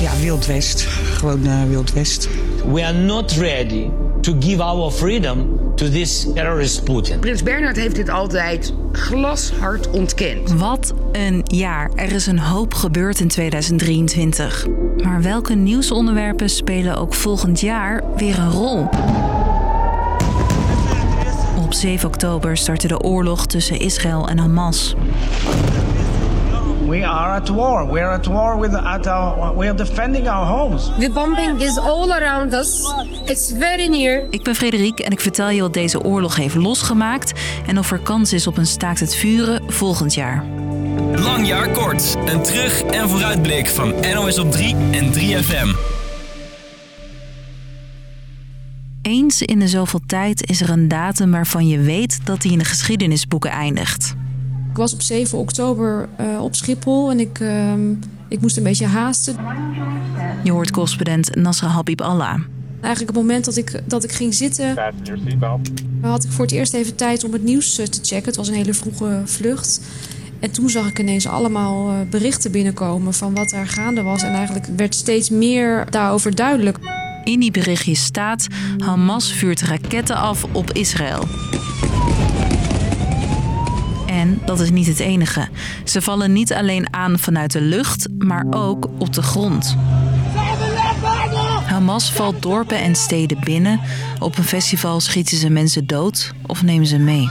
Ja, Wild West. Gewoon uh, Wild West. We are not ready to give our freedom to this terrorist Putin. Prins Bernhard heeft dit altijd glashard ontkend. Wat een jaar. Er is een hoop gebeurd in 2023. Maar welke nieuwsonderwerpen spelen ook volgend jaar weer een rol? Op 7 oktober startte de oorlog tussen Israël en Hamas. We are at war. We are at war with at our, we are defending our homes. The bombing is all around us. It's very near. Ik ben Frederik en ik vertel je wat deze oorlog heeft losgemaakt en of er kans is op een staakt het vuren volgend jaar. Lang jaar kort. Een terug- en vooruitblik van NOS op 3 en 3FM. Eens in de zoveel tijd is er een datum waarvan je weet dat die in de geschiedenisboeken eindigt. Ik was op 7 oktober uh, op Schiphol en ik, uh, ik moest een beetje haasten. Je hoort correspondent Nasra Habib Allah. Eigenlijk het moment dat ik, dat ik ging zitten, had ik voor het eerst even tijd om het nieuws eh, te checken. Het was een hele vroege vlucht. En toen zag ik ineens allemaal uh, berichten binnenkomen van wat daar gaande was. En eigenlijk werd steeds meer daarover duidelijk. In die berichtjes staat: Hamas vuurt raketten af op Israël. En dat is niet het enige. Ze vallen niet alleen aan vanuit de lucht, maar ook op de grond. Hamas valt dorpen en steden binnen. Op een festival schieten ze mensen dood of nemen ze mee.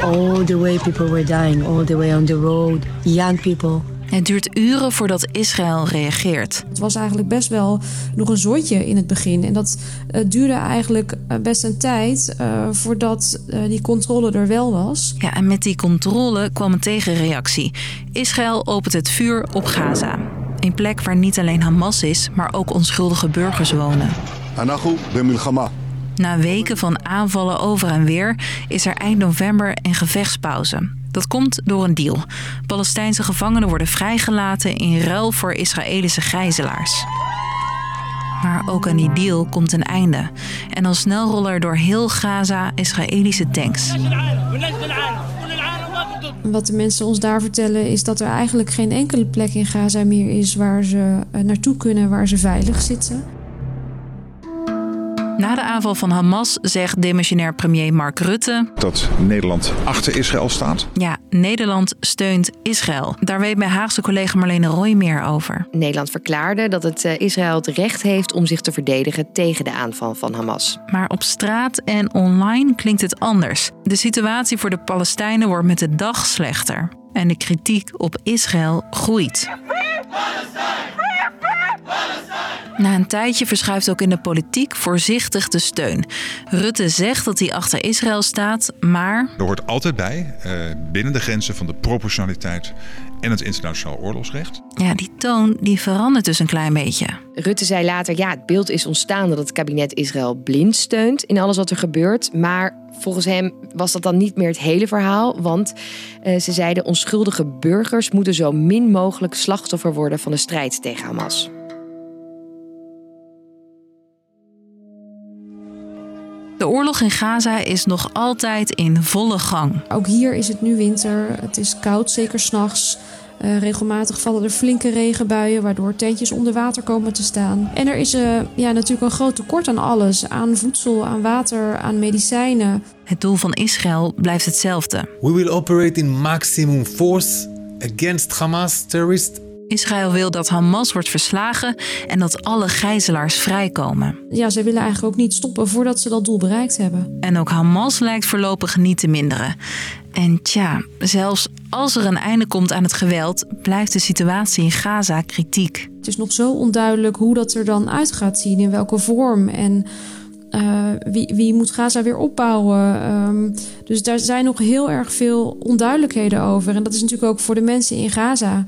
All the way people were dying, all the way on the road, young people. Het duurt uren voordat Israël reageert. Het was eigenlijk best wel nog een zooitje in het begin. En dat uh, duurde eigenlijk uh, best een tijd uh, voordat die controle er wel was. Ja, en met die controle kwam een tegenreactie. Israël opent het vuur op Gaza. Een plek waar niet alleen Hamas is, maar ook onschuldige burgers wonen. Na weken van aanvallen over en weer is er eind november een gevechtspauze. Dat komt door een deal. Palestijnse gevangenen worden vrijgelaten in ruil voor Israëlische gijzelaars. Maar ook aan die deal komt een einde. En al snel rollen er door heel Gaza Israëlische tanks. Wat de mensen ons daar vertellen is dat er eigenlijk geen enkele plek in Gaza meer is waar ze naartoe kunnen, waar ze veilig zitten. Na de aanval van Hamas zegt demissionair premier Mark Rutte... dat Nederland achter Israël staat. Ja, Nederland steunt Israël. Daar weet mijn Haagse collega Marlene Roy meer over. Nederland verklaarde dat het Israël het recht heeft om zich te verdedigen tegen de aanval van Hamas. Maar op straat en online klinkt het anders. De situatie voor de Palestijnen wordt met de dag slechter. En de kritiek op Israël groeit. Na een tijdje verschuift ook in de politiek voorzichtig de steun. Rutte zegt dat hij achter Israël staat, maar. Er hoort altijd bij, uh, binnen de grenzen van de proportionaliteit en het internationaal oorlogsrecht. Ja, die toon die verandert dus een klein beetje. Rutte zei later: ja, het beeld is ontstaan dat het kabinet Israël blind steunt in alles wat er gebeurt. Maar volgens hem was dat dan niet meer het hele verhaal. Want uh, ze zeiden: onschuldige burgers moeten zo min mogelijk slachtoffer worden van de strijd tegen Hamas. De oorlog in Gaza is nog altijd in volle gang. Ook hier is het nu winter. Het is koud, zeker s'nachts. Uh, regelmatig vallen er flinke regenbuien, waardoor tentjes onder water komen te staan. En er is uh, ja, natuurlijk een groot tekort aan alles: aan voedsel, aan water, aan medicijnen. Het doel van Israël blijft hetzelfde. We will operate in maximum force against Hamas terrorists Israël wil dat Hamas wordt verslagen en dat alle gijzelaars vrijkomen. Ja, ze willen eigenlijk ook niet stoppen voordat ze dat doel bereikt hebben. En ook Hamas lijkt voorlopig niet te minderen. En tja, zelfs als er een einde komt aan het geweld, blijft de situatie in Gaza kritiek. Het is nog zo onduidelijk hoe dat er dan uit gaat zien, in welke vorm en uh, wie, wie moet Gaza weer opbouwen. Um, dus daar zijn nog heel erg veel onduidelijkheden over. En dat is natuurlijk ook voor de mensen in Gaza.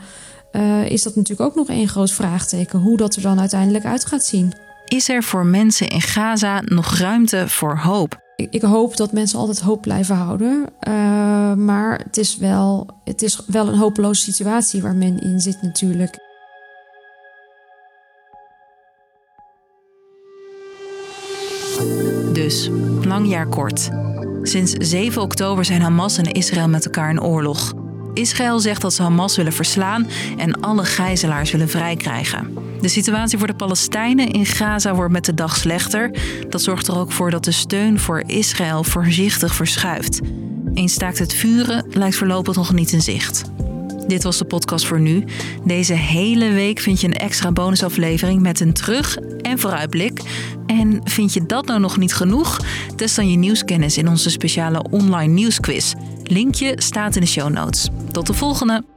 Uh, is dat natuurlijk ook nog één groot vraagteken. Hoe dat er dan uiteindelijk uit gaat zien. Is er voor mensen in Gaza nog ruimte voor hoop? Ik, ik hoop dat mensen altijd hoop blijven houden. Uh, maar het is, wel, het is wel een hopeloze situatie waar men in zit natuurlijk. Dus, lang jaar kort. Sinds 7 oktober zijn Hamas en Israël met elkaar in oorlog. Israël zegt dat ze Hamas willen verslaan en alle gijzelaars willen vrijkrijgen. De situatie voor de Palestijnen in Gaza wordt met de dag slechter. Dat zorgt er ook voor dat de steun voor Israël voorzichtig verschuift. Een staakt het vuren lijkt voorlopig nog niet in zicht. Dit was de podcast voor nu. Deze hele week vind je een extra bonusaflevering met een terug- en vooruitblik. En vind je dat nou nog niet genoeg? Test dan je nieuwskennis in onze speciale online nieuwsquiz. Linkje staat in de show notes. Tot de volgende!